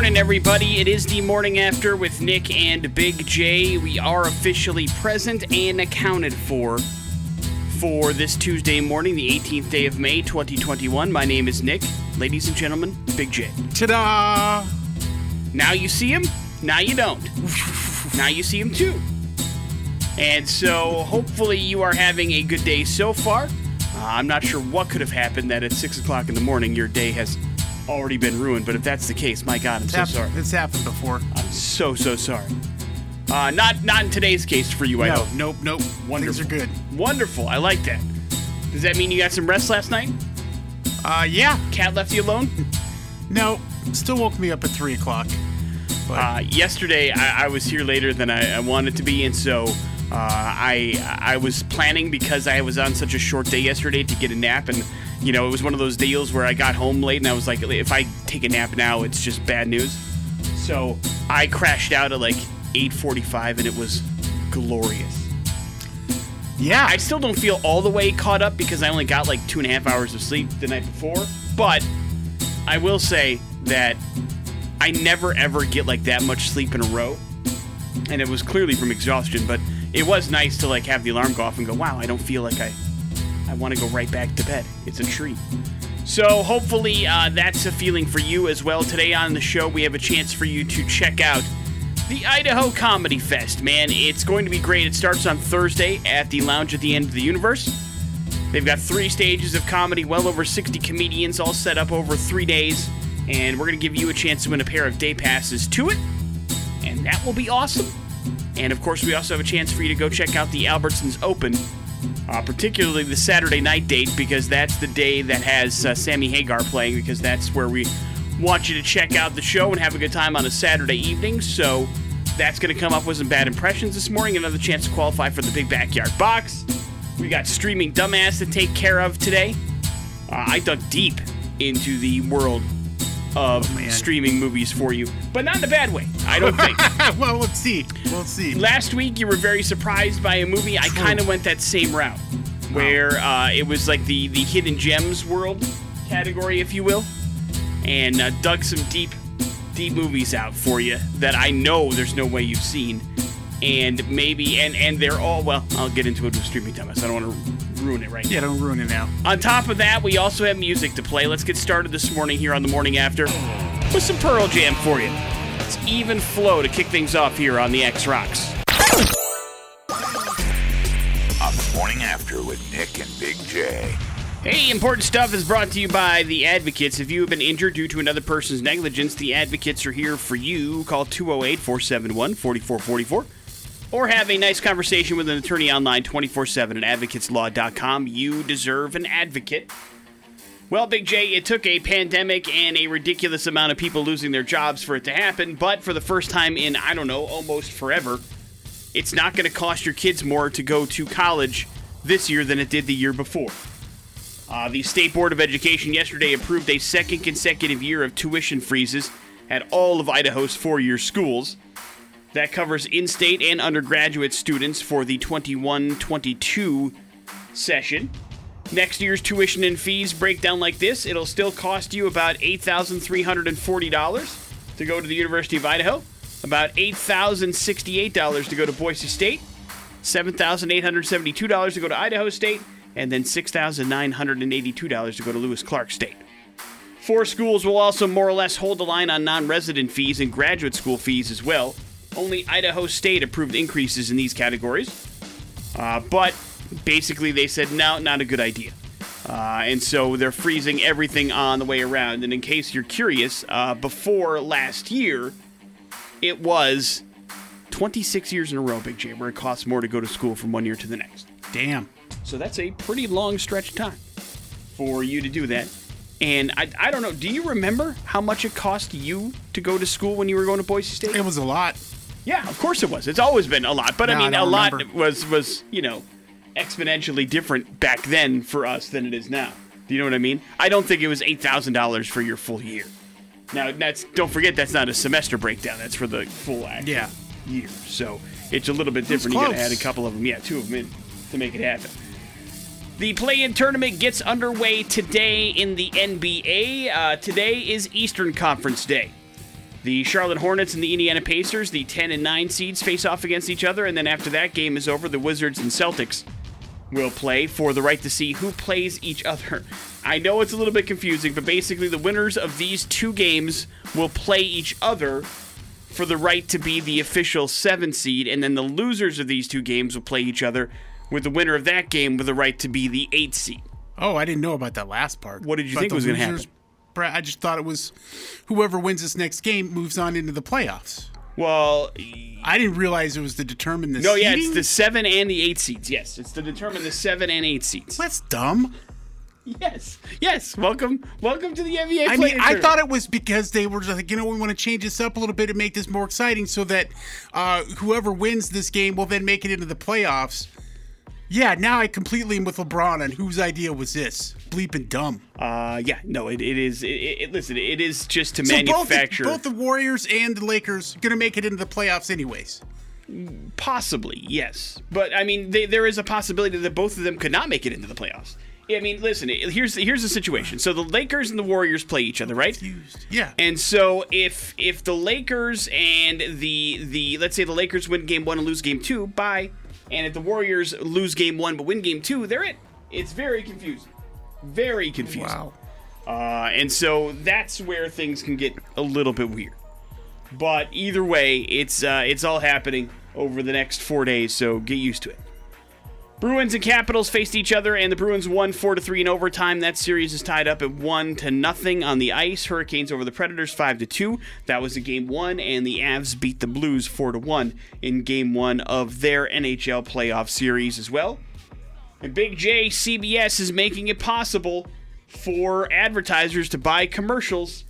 morning, everybody. It is the morning after with Nick and Big J. We are officially present and accounted for for this Tuesday morning, the 18th day of May, 2021. My name is Nick. Ladies and gentlemen, Big J. Ta-da! Now you see him, now you don't. now you see him too. And so, hopefully, you are having a good day so far. Uh, I'm not sure what could have happened that at 6 o'clock in the morning your day has already been ruined, but if that's the case, my God, I'm It's, so hap- sorry. it's happened before. I'm so, so sorry. Uh, not, not in today's case for you, I no, hope. nope, nope. Wonderful. Things are good. Wonderful. I like that. Does that mean you got some rest last night? Uh, yeah. Cat left you alone? No, still woke me up at three o'clock. But Uh, yesterday, I, I was here later than I, I wanted to be, and so uh, I I was planning because I was on such a short day yesterday to get a nap, and you know it was one of those deals where I got home late, and I was like, if I take a nap now, it's just bad news. So I crashed out at like 8:45, and it was glorious. yeah, I still don't feel all the way caught up because I only got like two and a half hours of sleep the night before. But I will say that I never ever get like that much sleep in a row. And it was clearly from exhaustion, but it was nice to like have the alarm go off and go, wow, I don't feel like I I want to go right back to bed. It's a treat. So hopefully uh, that's a feeling for you as well. Today on the show, we have a chance for you to check out the Idaho Comedy Fest. Man, it's going to be great. It starts on Thursday at the Lounge at the End of the Universe. They've got three stages of comedy, well over 60 comedians, all set up over three days. And we're going to give you a chance to win a pair of day passes to it. And that will be awesome. And of course, we also have a chance for you to go check out the Albertsons Open, uh, particularly the Saturday night date, because that's the day that has uh, Sammy Hagar playing, because that's where we want you to check out the show and have a good time on a Saturday evening. So that's going to come up with some bad impressions this morning. Another chance to qualify for the Big Backyard Box. We got streaming dumbass to take care of today. Uh, I dug deep into the world of man. streaming movies for you, but not in a bad way. I don't think. well, let's see. Let's see. Last week you were very surprised by a movie. I kind of went that same route, where uh, it was like the the hidden gems world category, if you will, and uh, dug some deep deep movies out for you that I know there's no way you've seen, and maybe and and they're all well. I'll get into it with streaming dumbass. I don't want to ruin it right now. yeah, don't ruin it now. On top of that, we also have music to play. Let's get started this morning here on the morning after with some Pearl Jam for you. It's even flow to kick things off here on the X Rocks. on the morning after with Nick and Big J. Hey, important stuff is brought to you by the Advocates. If you have been injured due to another person's negligence, the Advocates are here for you. Call 208 471 4444 or have a nice conversation with an attorney online 24 7 at advocateslaw.com. You deserve an advocate. Well, Big J, it took a pandemic and a ridiculous amount of people losing their jobs for it to happen, but for the first time in, I don't know, almost forever, it's not going to cost your kids more to go to college this year than it did the year before. Uh, the State Board of Education yesterday approved a second consecutive year of tuition freezes at all of Idaho's four year schools. That covers in state and undergraduate students for the 21 22 session. Next year's tuition and fees break down like this it'll still cost you about $8,340 to go to the University of Idaho, about $8,068 to go to Boise State, $7,872 to go to Idaho State, and then $6,982 to go to Lewis Clark State. Four schools will also more or less hold the line on non resident fees and graduate school fees as well. Only Idaho State approved increases in these categories. Uh, but basically, they said, no, not a good idea. Uh, and so they're freezing everything on the way around. And in case you're curious, uh, before last year, it was 26 years in a row, Big J, where it costs more to go to school from one year to the next. Damn. So that's a pretty long stretch of time for you to do that. And I, I don't know, do you remember how much it cost you to go to school when you were going to Boise State? It was a lot. Yeah, of course it was. It's always been a lot, but I No, I mean, a lot remember. was was you know exponentially different back then for us than it is now. Do you know what I mean? I don't think it was eight thousand dollars for your full year. Now that's don't forget that's not a semester breakdown. That's for the full Yeah. year. So it's a little bit different. You got to add a couple of them. Yeah, two of them in to make it happen. The play-in tournament gets underway today in the NBA. Uh, today is Eastern Conference Day. The Charlotte Hornets and the Indiana Pacers, the 10 and 9 seeds, face off against each other, and then after that game is over, the Wizards and Celtics will play for the right to see who plays each other. I know it's a little bit confusing, but basically, the winners of these two games will play each other for the right to be the official seven seed, and then the losers of these two games will play each other with the winner of that game with the right to be the eight seed. Oh, I didn't know about that last part. What did you About think was gonna losers- Brad, I just thought it was whoever wins this next game moves on into the playoffs. Well, I didn't realize it was to determine the no, yeah, it's the seven and the eight seeds. Yes, it's to determine the seven and eight seeds. That's dumb. Yes, yes. Welcome, welcome to the NBA. I mean, I thought it was because they were just like, you know, we want to change this up a little bit and make this more exciting so that uh, whoever wins this game will then make it into the playoffs. Yeah, now I completely am with LeBron on whose idea was this. Bleeping dumb. Uh, yeah, no, it, it is. It, it, listen, it is just to So both the, manufacture. both the Warriors and the Lakers going to make it into the playoffs anyways. Possibly, yes. But I mean, they, there is a possibility that both of them could not make it into the playoffs. I mean, listen. Here's here's the situation. So the Lakers and the Warriors play each other, right? Used. Yeah. And so if if the Lakers and the the let's say the Lakers win game one and lose game two, bye. And if the Warriors lose game one but win game two, they're it. It's very confusing. Very confusing. wow. Uh, and so that's where things can get a little bit weird. But either way, it's uh, it's all happening over the next four days, so get used to it. Bruins and Capitals faced each other, and the Bruins won four to three in overtime. That series is tied up at one to nothing on the ice. Hurricanes over the Predators five to two. That was the game one, and the Avs beat the Blues four to one in game one of their NHL playoff series as well. And Big J CBS is making it possible for advertisers to buy commercials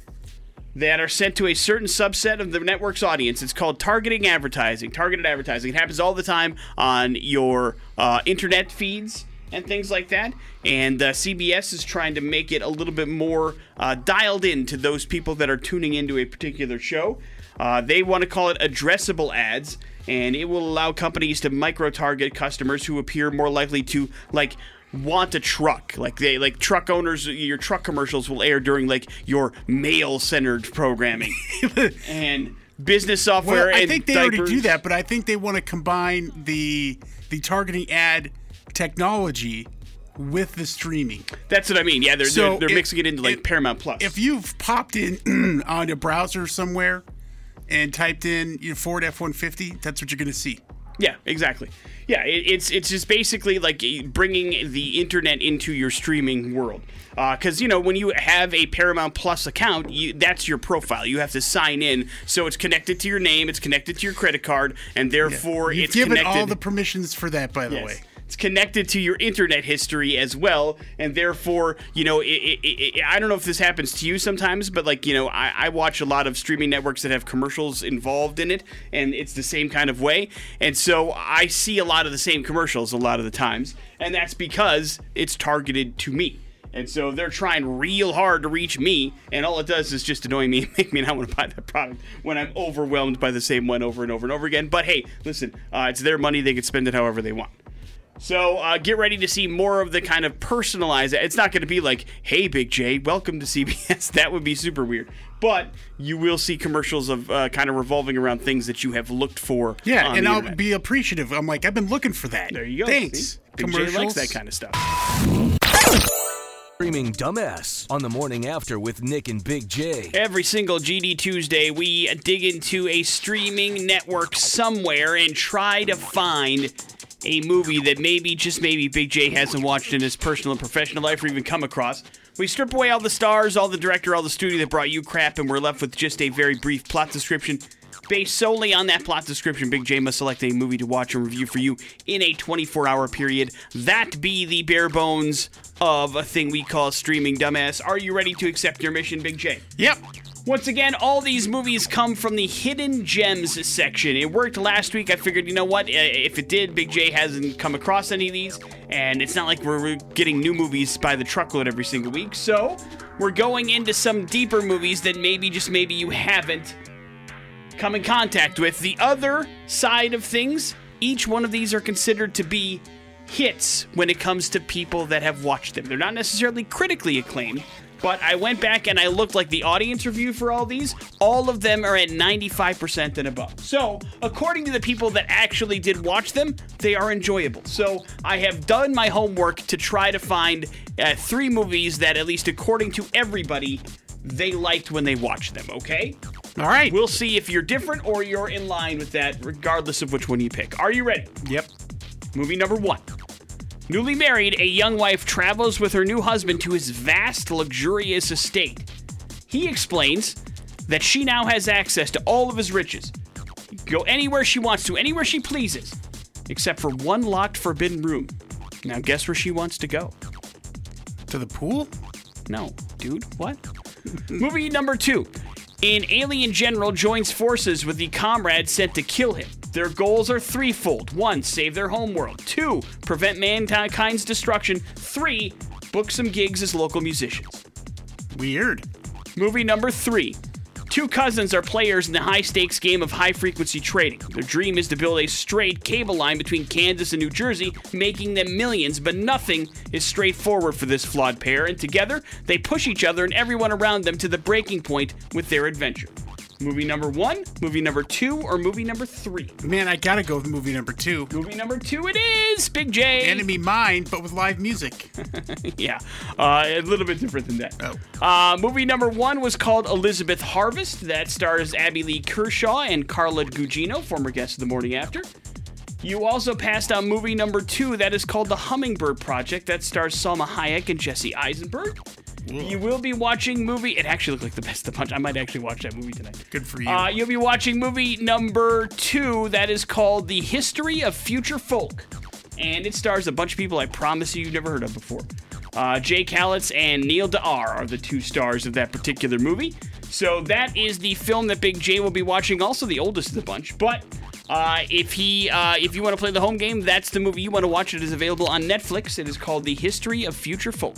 that are sent to a certain subset of the network's audience. It's called targeting advertising. Targeted advertising. It happens all the time on your uh, internet feeds and things like that. And uh, CBS is trying to make it a little bit more uh, dialed in to those people that are tuning into a particular show. Uh, they want to call it addressable ads, and it will allow companies to micro target customers who appear more likely to like want a truck like they like truck owners your truck commercials will air during like your male centered programming and business software Well, I think they diapers. already do that, but I think they want to combine the the targeting ad technology with the streaming. that's what i mean yeah they're, So they're, they're if- mixing it into like if- paramount plus If you've popped in on a browser somewhere and typed in your Ford F one fifty, that's what you're going to see. Yeah, exactly. Yeah, it, it's it's just basically like bringing the internet into your streaming world. Uh, because you know when you have a Paramount Plus account, you, that's your profile. You have to sign in, so it's connected to your name, it's connected to your credit card, and therefore You've it's given connected. all the permissions for that, by the Yes. way. It's connected to your internet history as well, and therefore, you know, it, it, it, I don't know if this happens to you sometimes, but like, you know, I, I watch a lot of streaming networks that have commercials involved in it, and it's the same kind of way, and so I see a lot of the same commercials a lot of the times, and that's because it's targeted to me. And so they're trying real hard to reach me, and all it does is just annoy me and make me not want to buy that product when I'm overwhelmed by the same one over and over and over again. But hey, listen, uh, it's their money; they can spend it however they want. So uh, get ready to see more of the kind of personalized. It's not going to be like, "Hey, Big J, welcome to CBS." that would be super weird. But you will see commercials of uh, kind of revolving around things that you have looked for. Yeah, on and the I'll internet. be appreciative. I'm like, I've been looking for that. There you go. Thanks. See? Big J likes that kind of stuff. Streaming Dumbass on the morning after with Nick and Big J. Every single GD Tuesday, we dig into a streaming network somewhere and try to find a movie that maybe, just maybe, Big J hasn't watched in his personal and professional life or even come across. We strip away all the stars, all the director, all the studio that brought you crap, and we're left with just a very brief plot description. Based solely on that plot description, Big J must select a movie to watch and review for you in a 24 hour period. That be the bare bones of a thing we call streaming dumbass. Are you ready to accept your mission, Big J? Yep. Once again, all these movies come from the hidden gems section. It worked last week. I figured, you know what? If it did, Big J hasn't come across any of these, and it's not like we're getting new movies by the truckload every single week. So, we're going into some deeper movies that maybe, just maybe, you haven't come in contact with. The other side of things, each one of these are considered to be hits when it comes to people that have watched them. They're not necessarily critically acclaimed, But I went back and I looked like the audience review for all these. All of them are at 95% and above. So, according to the people that actually did watch them, they are enjoyable. So, I have done my homework to try to find uh, three movies that, at least according to everybody, they liked when they watched them, okay? All right. We'll see if you're different or you're in line with that, regardless of which one you pick. Are you ready? Yep. Movie number one. Newly married, a young wife travels with her new husband to his vast, luxurious estate. He explains that she now has access to all of his riches. Go anywhere she wants to, anywhere she pleases, except for one locked, forbidden room. Now, guess where she wants to go? To the pool? No, dude, what? Movie number two. An alien general joins forces with the comrade sent to kill him. Their goals are threefold one, save their homeworld. Two, prevent mankind's destruction. Three, book some gigs as local musicians. Weird. Movie number three. Two cousins are players in the high stakes game of high frequency trading. Their dream is to build a straight cable line between Kansas and New Jersey, making them millions, but nothing is straightforward for this flawed pair, and together they push each other and everyone around them to the breaking point with their adventure. Movie number one, movie number two, or movie number three? Man, I gotta go with movie number two. Movie number two it is, Big J. Enemy Mine, but with live music. yeah, uh, a little bit different than that. Oh. Uh, movie number one was called Elizabeth Harvest. That stars Abbey Lee Kershaw and Carla Gugino, former guest of the morning after. You also passed on movie number two that is called The Hummingbird Project. That stars Salma Hayek and Jesse Eisenberg. You will be watching movie. It actually looked like the best of the bunch. I might actually watch that movie tonight. Good for you. Uh, you'll be watching movie number two that is called The History of Future Folk. And it stars a bunch of people I promise you you've never heard of before. Uh, Jay Klaitz and Neil Dar are the two stars of that particular movie. So that is the film that Big J will be watching, also the oldest of the bunch. But uh, if he, uh, if you want to play the home game, that's the movie you want to watch. It is available on Netflix. It is called The History of Future Folk.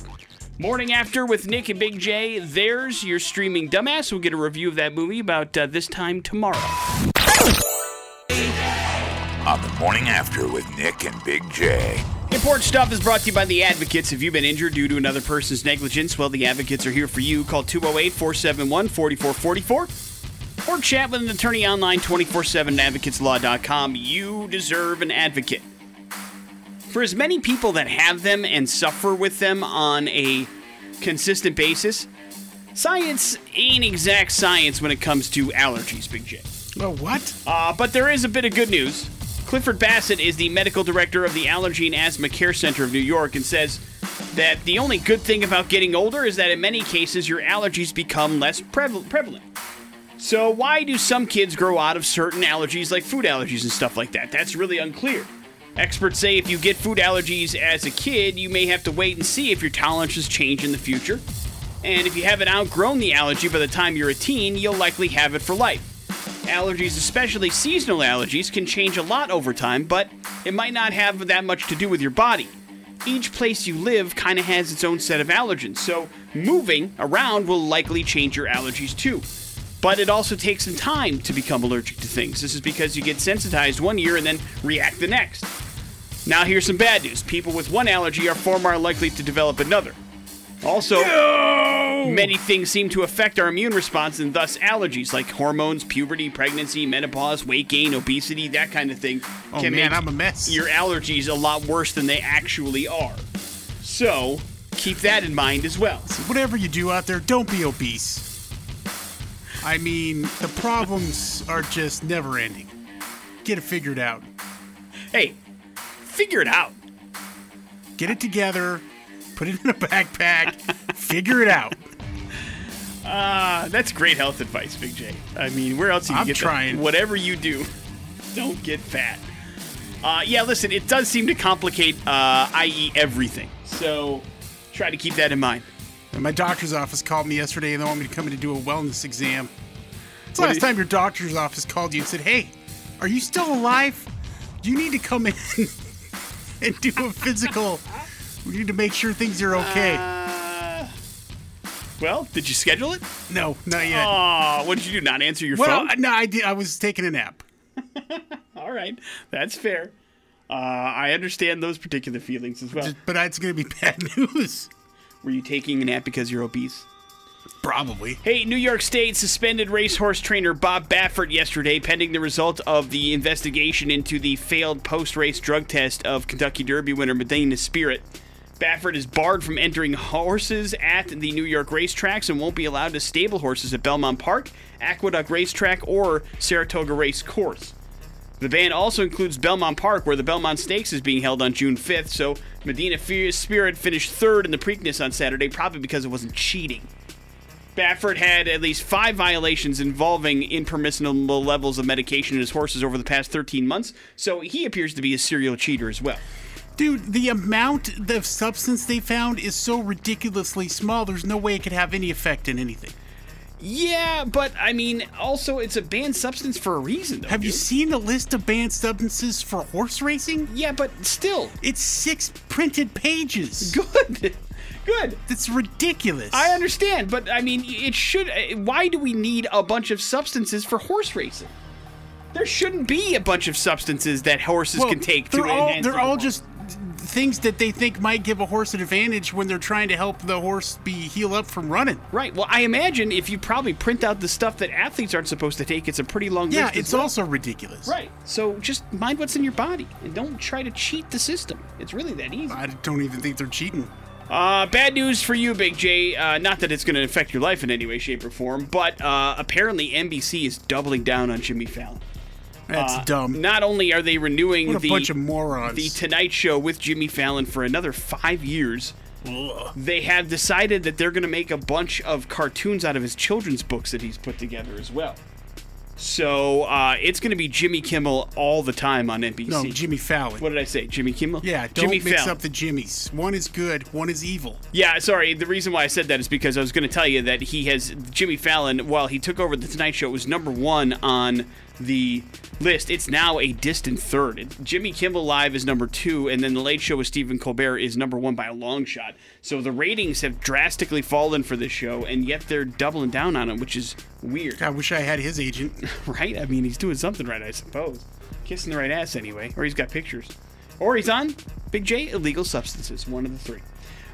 Morning After with Nick and Big J. There's your streaming dumbass. We'll get a review of that movie about uh, this time tomorrow. On the morning after with Nick and Big J. Important stuff is brought to you by the Advocates. Have you been injured due to another person's negligence? Well, the Advocates are here for you. Call 208 471 4444 or chat with an attorney online 24 7 advocateslaw.com. You deserve an advocate. For as many people that have them and suffer with them on a consistent basis, science ain't exact science when it comes to allergies, Big J. oh, what? Uh, but there is a bit of good news. Clifford Bassett is the medical director of the Allergy and Asthma Care Center of New York and says that the only good thing about getting older is that in many cases your allergies become less prevalent. So, why do some kids grow out of certain allergies like food allergies and stuff like that? That's really unclear. Experts say if you get food allergies as a kid, you may have to wait and see if your tolerances change in the future. And if you haven't outgrown the allergy by the time you're a teen, you'll likely have it for life. Allergies, especially seasonal allergies, can change a lot over time, but it might not have that much to do with your body. Each place you live kind of has its own set of allergens, so moving around will likely change your allergies too. But it also takes some time to become allergic to things. This is because you get sensitized one year and then react the next. Now, here's some bad news people with one allergy are far more likely to develop another. Also, many things seem to affect our immune response and thus allergies like hormones, puberty, pregnancy, menopause, weight gain, obesity, that kind of thing Oh, can man, make I'm a mess. your allergies a lot worse than they actually are. So, keep that in mind as well. Whatever you do out there, don't be obese. I mean, the problems are just never ending. Get it figured out. Hey, figure it out. Get it together. Put it in a backpack. figure it out. Uh, that's great health advice, Big J. I mean, where else do you I'm get that? trying. Whatever you do, don't get fat. Uh, yeah, listen, it does seem to complicate, uh, i.e., everything. So try to keep that in mind. And my doctor's office called me yesterday and they want me to come in to do a wellness exam. It's the last you- time your doctor's office called you and said, Hey, are you still alive? Do you need to come in and do a physical? We need to make sure things are okay. Uh, well, did you schedule it? no, not yet. Oh, what did you do? Not answer your well, phone? no, I did. I was taking a nap. All right, that's fair. Uh, I understand those particular feelings as well. But it's going to be bad news. Were you taking a nap because you're obese? Probably. Hey, New York State suspended racehorse trainer Bob Baffert yesterday pending the result of the investigation into the failed post race drug test of Kentucky Derby winner Medina Spirit. Baffert is barred from entering horses at the New York racetracks and won't be allowed to stable horses at Belmont Park, Aqueduct Racetrack, or Saratoga Race Course. The ban also includes Belmont Park, where the Belmont Stakes is being held on June 5th, so Medina Spirit finished third in the Preakness on Saturday, probably because it wasn't cheating. Baffert had at least five violations involving impermissible levels of medication in his horses over the past 13 months, so he appears to be a serial cheater as well. Dude, the amount of substance they found is so ridiculously small, there's no way it could have any effect in anything. Yeah, but I mean, also it's a banned substance for a reason. Though, Have you seen the list of banned substances for horse racing? Yeah, but still, It's six printed pages. good, good. That's ridiculous. I understand, but I mean, it should. uh, Why do we need a bunch of substances for horse racing? There shouldn't be a bunch of substances that horses Well, can take to they're all they're all just things that they think might give a horse an advantage when they're trying to help the horse be heal up from running. Right. Well, I imagine if you probably print out the stuff that athletes aren't supposed to take, it's a pretty long Yeah, list. Yeah, it's well. also ridiculous. right. So just mind what's in your body and don't try to cheat the system. It's really that easy. I don't even think they're cheating. Uh, bad news for you, Big J. Uh, not that it's going to affect your life in any way, shape, or form, but uh, apparently NBC is doubling down on Jimmy Fallon. That's Uh, dumb. Not only are they renewing the bunch of morons. the Tonight Show with Jimmy Fallon for another five years, Ugh. they have decided that they're going to make a bunch of cartoons out of his children's books that he's put together as well. So uh, it's going to be Jimmy Kimmel all the time on NBC. No, Jimmy Fallon. What did I say? Jimmy Kimmel? yeah, don't Jimmy mix Fallon. up the Jimmys. One is good, one is evil. Yeah, sorry. The reason why I said that is because I was going to tell you that he has Jimmy Fallon. While he took over the Tonight Show, was number one on the list. It's now a distant third. It- Jimmy Kimmel Live is number two, and then the Late Show with Stephen Colbert is number one by a long shot. So the ratings have drastically fallen for this show, and yet they're doubling down on it, which is weird, I wish I had his agent. right? I mean, he's doing something right, I suppose. Kissing the right ass anyway, or he's got pictures, or he's on Big J illegal substances. One of the three.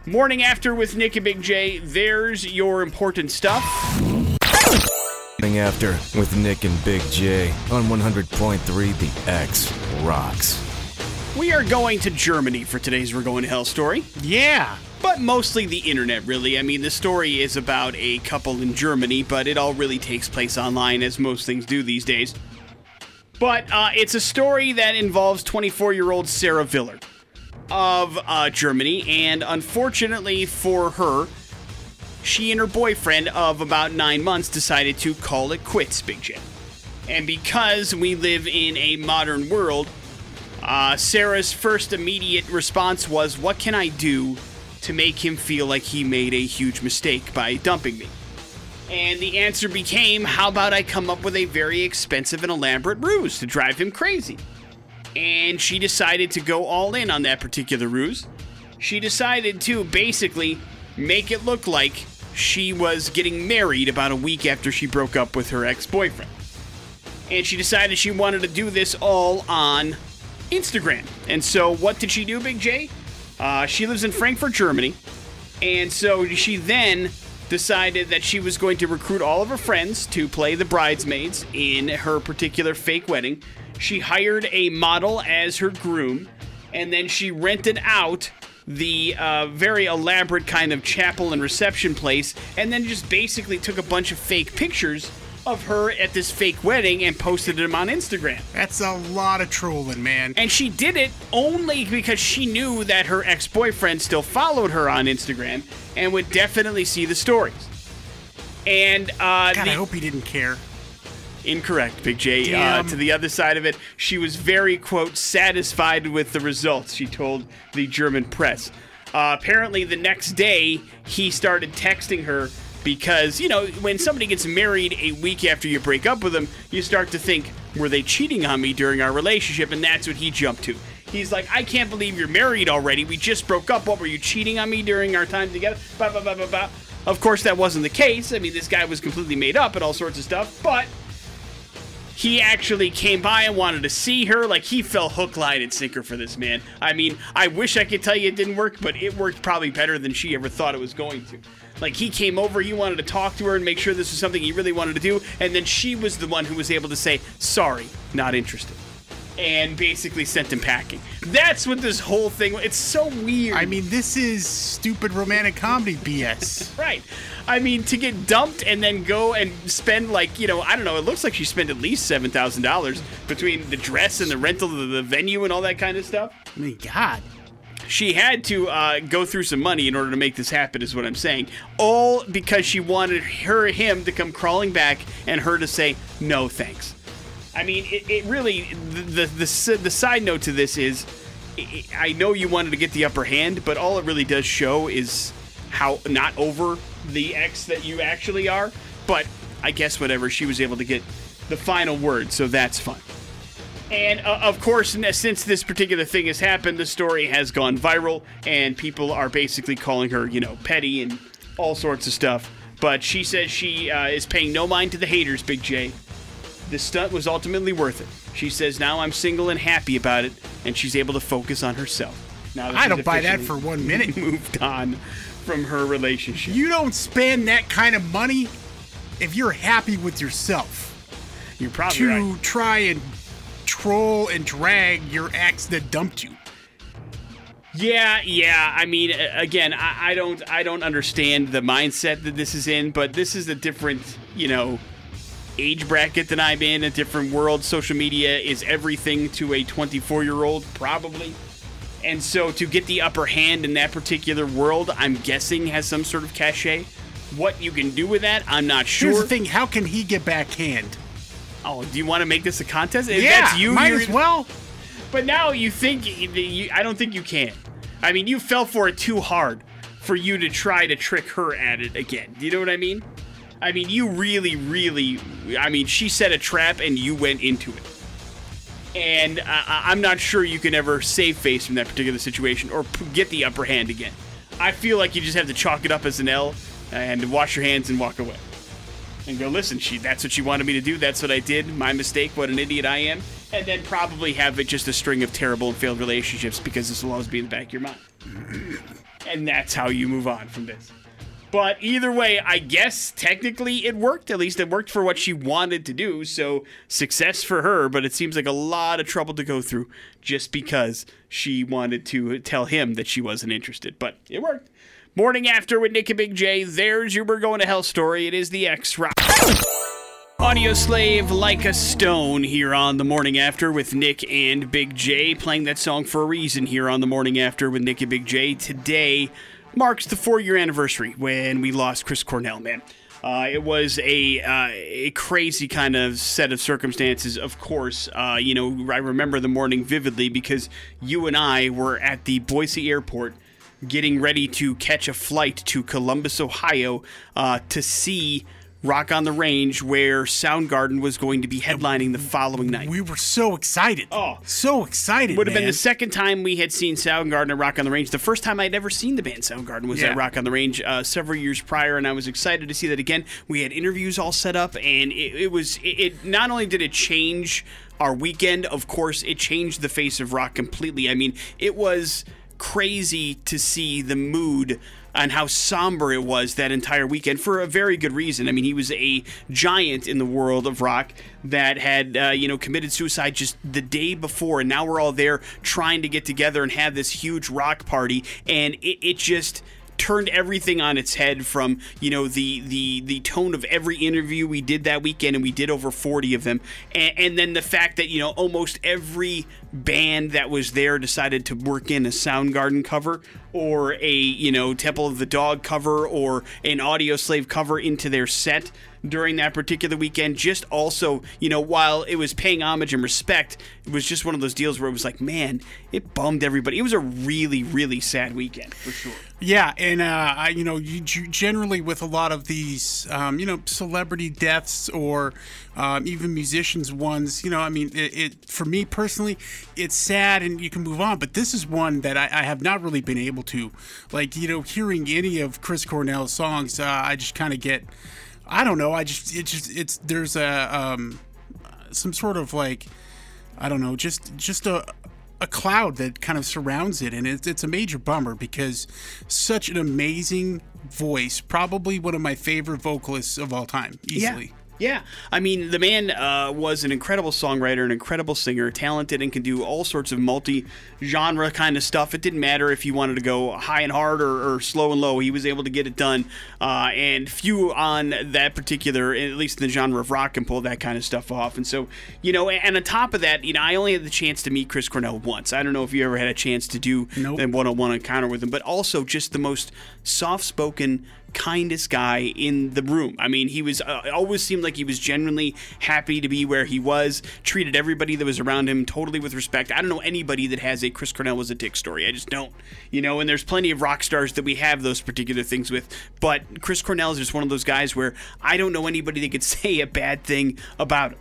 Morning after with Nick and Big J. There's your important stuff. Morning after with Nick and Big J on 100.3 The X Rocks. We are going to Germany for today's We're Going to Hell story, Yeah. but mostly the internet, really. I mean, the story is about a couple in Germany, but it all really takes place online, as most things do these days. But uh, it's a story that involves 24 year old Sarah Villard of uh, Germany, and unfortunately for her, she and her boyfriend of about nine months decided to call it quits, Big J. And because we live in a modern world, uh, Sarah's first immediate response was, What can I do to make him feel like he made a huge mistake by dumping me? And the answer became, How about I come up with a very expensive and elaborate ruse to drive him crazy? And she decided to go all in on that particular ruse. She decided to basically make it look like she was getting married about a week after she broke up with her ex boyfriend. And she decided she wanted to do this all on Instagram. And so, what did she do, Big J? Uh, she lives in Frankfurt, Germany. And so she then decided that she was going to recruit all of her friends to play the bridesmaids in her particular fake wedding. She hired a model as her groom, and then she rented out the uh, very elaborate kind of chapel and reception place, and then just basically took a bunch of fake pictures of her at this fake wedding and posted them on Instagram. That's a lot of trolling, man. And she did it only because she knew that her ex boyfriend still followed her on Instagram and would definitely see the stories. And uh, God, the, I hope he didn't care. Incorrect, Big J. Uh, to the other side of it, she was very, quote, satisfied with the results, she told the German press. Uh, apparently, the next day, he started texting her because, you know, when somebody gets married a week after you break up with them, you start to think, were they cheating on me during our relationship? And that's what he jumped to. He's like, I can't believe you're married already. We just broke up. What were you cheating on me during our time together? Ba, ba, ba, ba, ba. Of course, that wasn't the case. I mean, this guy was completely made up and all sorts of stuff, but he actually came by and wanted to see her. Like he fell hook, line, and sinker for this man. I mean, I wish I could tell you it didn't work, but it worked probably better than she ever thought it was going to. Like he came over, he wanted to talk to her and make sure this was something he really wanted to do, and then she was the one who was able to say, "Sorry, not interested." And basically sent him packing. That's what this whole thing. It's so weird. I mean, this is stupid romantic comedy BS. Right. I mean, to get dumped and then go and spend like you know, I don't know. It looks like she spent at least seven thousand dollars between the dress and the rental of the venue and all that kind of stuff. I mean, God. She had to uh, go through some money in order to make this happen, is what I'm saying. All because she wanted her him to come crawling back and her to say no thanks. I mean, it, it really the, the the the side note to this is, I know you wanted to get the upper hand, but all it really does show is how not over the ex that you actually are. But I guess whatever, she was able to get the final word, so that's fun. And uh, of course, since this particular thing has happened, the story has gone viral, and people are basically calling her, you know, petty and all sorts of stuff. But she says she uh, is paying no mind to the haters, Big J. The stunt was ultimately worth it. She says now I'm single and happy about it, and she's able to focus on herself. Now I don't buy that for one minute. Moved on from her relationship. You don't spend that kind of money if you're happy with yourself You're probably to right. try and troll and drag your ex that dumped you. Yeah, yeah. I mean, again, I, I don't, I don't understand the mindset that this is in, but this is a different, you know, age bracket than I'm in, a different world. Social media is everything to a 24 year old, probably. And so to get the upper hand in that particular world, I'm guessing has some sort of cachet. What you can do with that, I'm not sure. Here's the thing: how can he get backhand? Oh, do you want to make this a contest? If yeah, that's you. might as well. But now you think you, I don't think you can. I mean, you fell for it too hard for you to try to trick her at it again. Do you know what I mean? I mean, you really, really. I mean, she set a trap and you went into it. And I, I'm not sure you can ever save face from that particular situation or get the upper hand again. I feel like you just have to chalk it up as an L and wash your hands and walk away and go, listen, she that's what she wanted me to do. That's what I did. My mistake. What an idiot I am. And then probably have it just a string of terrible and failed relationships because this will always be in the back of your mind. and that's how you move on from this. But either way, I guess technically it worked. At least it worked for what she wanted to do. So success for her, but it seems like a lot of trouble to go through just because she wanted to tell him that she wasn't interested. But it worked. Morning after with Nick and Big J. There's your We're Going to Hell story. It is the X Rock. Audioslave Like a Stone here on the morning after with Nick and Big J. Playing that song for a reason here on the morning after with Nick and Big J. Today marks the four year anniversary when we lost Chris Cornell, man. Uh, it was a uh, a crazy kind of set of circumstances. Of course, uh, you know I remember the morning vividly because you and I were at the Boise airport getting ready to catch a flight to Columbus, Ohio, uh, to see Rock on the Range, where Soundgarden was going to be headlining the following night. We were so excited. Oh. so excited. Would have been the second time we had seen Soundgarden at Rock on the Range. The first time I'd ever seen the band Soundgarden was Yeah. at Rock on the Range uh, several years prior, and I was excited to see that again. We had interviews all set up, and it, it was it, it. Not only did it change our weekend, of course, it changed the face of rock completely. I mean, it was crazy to see the mood and how somber it was that entire weekend for a very good reason. I mean, he was a giant in the world of rock that had, uh, you know, committed suicide just the day before, and now we're all there trying to get together and have this huge rock party, and it, it just turned everything on its head from you know the the the tone of every interview we did that weekend and we did over 40 of them. And, and then the fact that you know almost every band that was there decided to work in a Soundgarden cover or a you know Temple of the Dog cover or an Audioslave cover into their set during that particular weekend just also you know while it was paying homage and respect it was just one of those deals where it was like man it bummed everybody it was a really really sad weekend for sure Yeah, and uh, I, you know, you, generally with a lot of these, um, you know, celebrity deaths or um, even musicians ones, you know, I mean, it, it for me personally, it's sad and you can move on. But this is one that I, I have not really been able to, like, you know, hearing any of Chris Cornell's songs, uh, I just kind of get, I don't know, I just it just it's there's a um, some sort of like I don't know, just just a a cloud that kind of surrounds it, and it's it's a major bummer because such an amazing voice, probably one of my favorite vocalists of all time, easily. Yeah. Yeah, I mean, the man uh, was an incredible songwriter, an incredible singer, talented, and can do all sorts of multi-genre kind of stuff. It didn't matter if you wanted to go high and hard or, or slow and low; he was able to get it done. Uh, and few on that particular, at least in the genre of rock, can pull that kind of stuff off. And so, you know, and on top of that, you know, I only had the chance to meet Chris Cornell once. I don't know if you ever had a chance to do Nope. a one-on-one encounter with him, but also just the most soft-spoken kindest guy in the room. I mean, he was uh, always seemed like he was genuinely happy to be where he was. Treated everybody that was around him totally with respect. I don't know anybody that has a Chris Cornell was a dick story. I just don't. You know, and there's plenty of rock stars that we have those particular things with, but Chris Cornell is just one of those guys where I don't know anybody that could say a bad thing about him.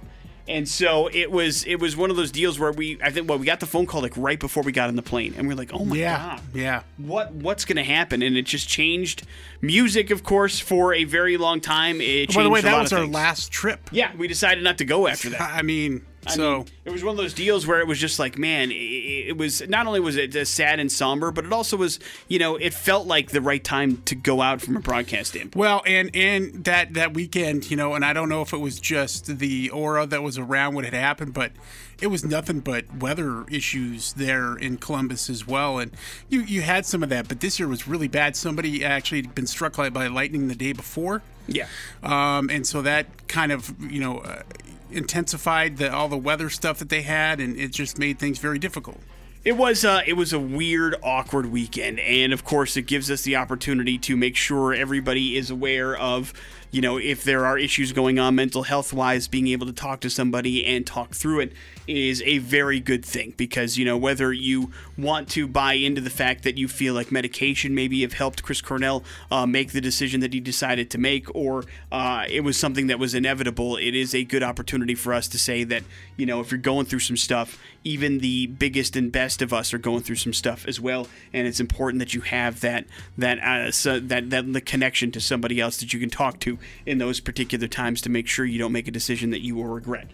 And so it was it was one of those deals where we I think well we got the phone call like right before we got on the plane and we are like oh my Yeah, god. yeah. what what's going to happen? And it just changed music of course for a very long time. It By the way, that was our last trip. yeah we decided not to go after that. I mean, I so mean, it was one of those deals where it was just like, man, it, it was not only was it sad and somber, but it also was, you know, it felt like the right time to go out from a broadcast standpoint. Well, and and that that weekend, you know, and I don't know if it was just the aura that was around what had happened, but it was nothing but weather issues there in Columbus as well, and you you had some of that, but this year was really bad. Somebody actually had been struck by lightning the day before, Yeah. um, and so that kind of you know uh, intensified the, all the weather stuff that they had, and it just made things very difficult. It was uh, it was a weird, awkward weekend, and of course, it gives us the opportunity to make sure everybody is aware of, you know, if there are issues going on mental health wise, being able to talk to somebody and talk through it is a very good thing because you know whether you want to buy into the fact that you feel like medication maybe have helped Chris Cornell uh, make the decision that he decided to make, or uh, it was something that was inevitable. It is a good opportunity for us to say that you know if you're going through some stuff, even the biggest and best of us are going through some stuff as well, and it's important that you have that that uh, so that that the connection to somebody else that you can talk to in those particular times to make sure you don't make a decision that you will regret.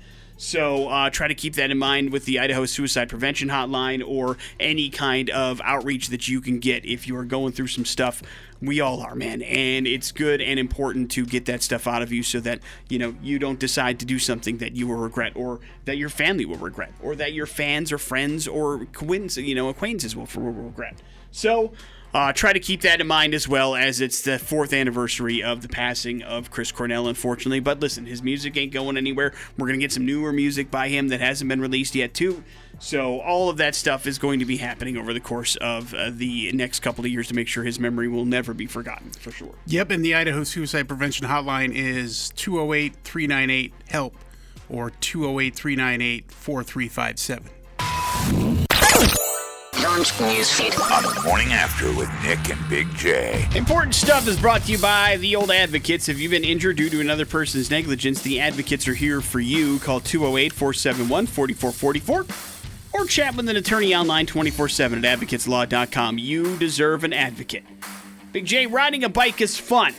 So uh, try to keep that in mind with the Idaho Suicide Prevention Hotline or any kind of outreach that you can get if you are going through some stuff. We all are, man, and it's good and important to get that stuff out of you so that you know you don't decide to do something that you will regret, or that your family will regret, or that your fans or friends or you know, acquaintances will regret. So uh, try to keep that in mind as well as it's the fourth anniversary of the passing of Chris Cornell, unfortunately. But listen, his music ain't going anywhere. We're going to get some newer music by him that hasn't been released yet, too. So all of that stuff is going to be happening over the course of uh, the next couple of years to make sure his memory will never be forgotten, for sure. Yep, and the Idaho Suicide Prevention Hotline is 208 398 HELP or 208 398 4357. On the morning after with Nick and Big J. Important stuff is brought to you by the Old Advocates. If you've been injured due to another person's negligence, the Advocates are here for you. Call 208 471 4444 or chat with an attorney online 24 7 at advocateslaw.com. You deserve an advocate. Big J, riding a bike is fun,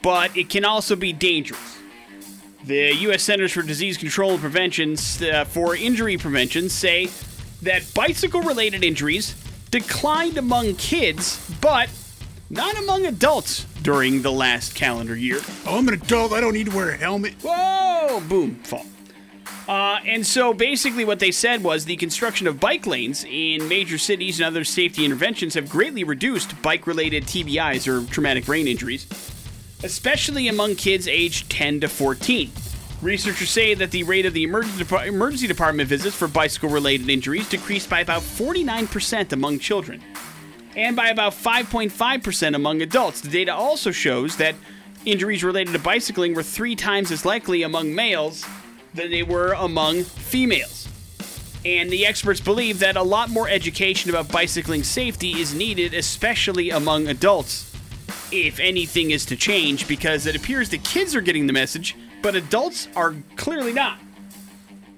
but it can also be dangerous. The U.S. Centers for Disease Control and Prevention uh, for Injury Prevention say that bicycle related injuries declined among kids, but not among adults during the last calendar year. Oh, I'm an adult. I don't need to wear a helmet. Whoa! Boom! Fall. Uh, and so basically, what they said was the construction of bike lanes in major cities and other safety interventions have greatly reduced bike related TBIs or traumatic brain injuries, especially among kids aged 10 to 14. Researchers say that the rate of the emergency, department visits for bicycle related injuries decreased by about 49% among children and by about 5.5% among adults. The data also shows that injuries related to bicycling were three times as likely among males than they were among females. And the experts believe that a lot more education about bicycling safety is needed, especially among adults, if anything is to change, because it appears that kids are getting the message, but adults are clearly not.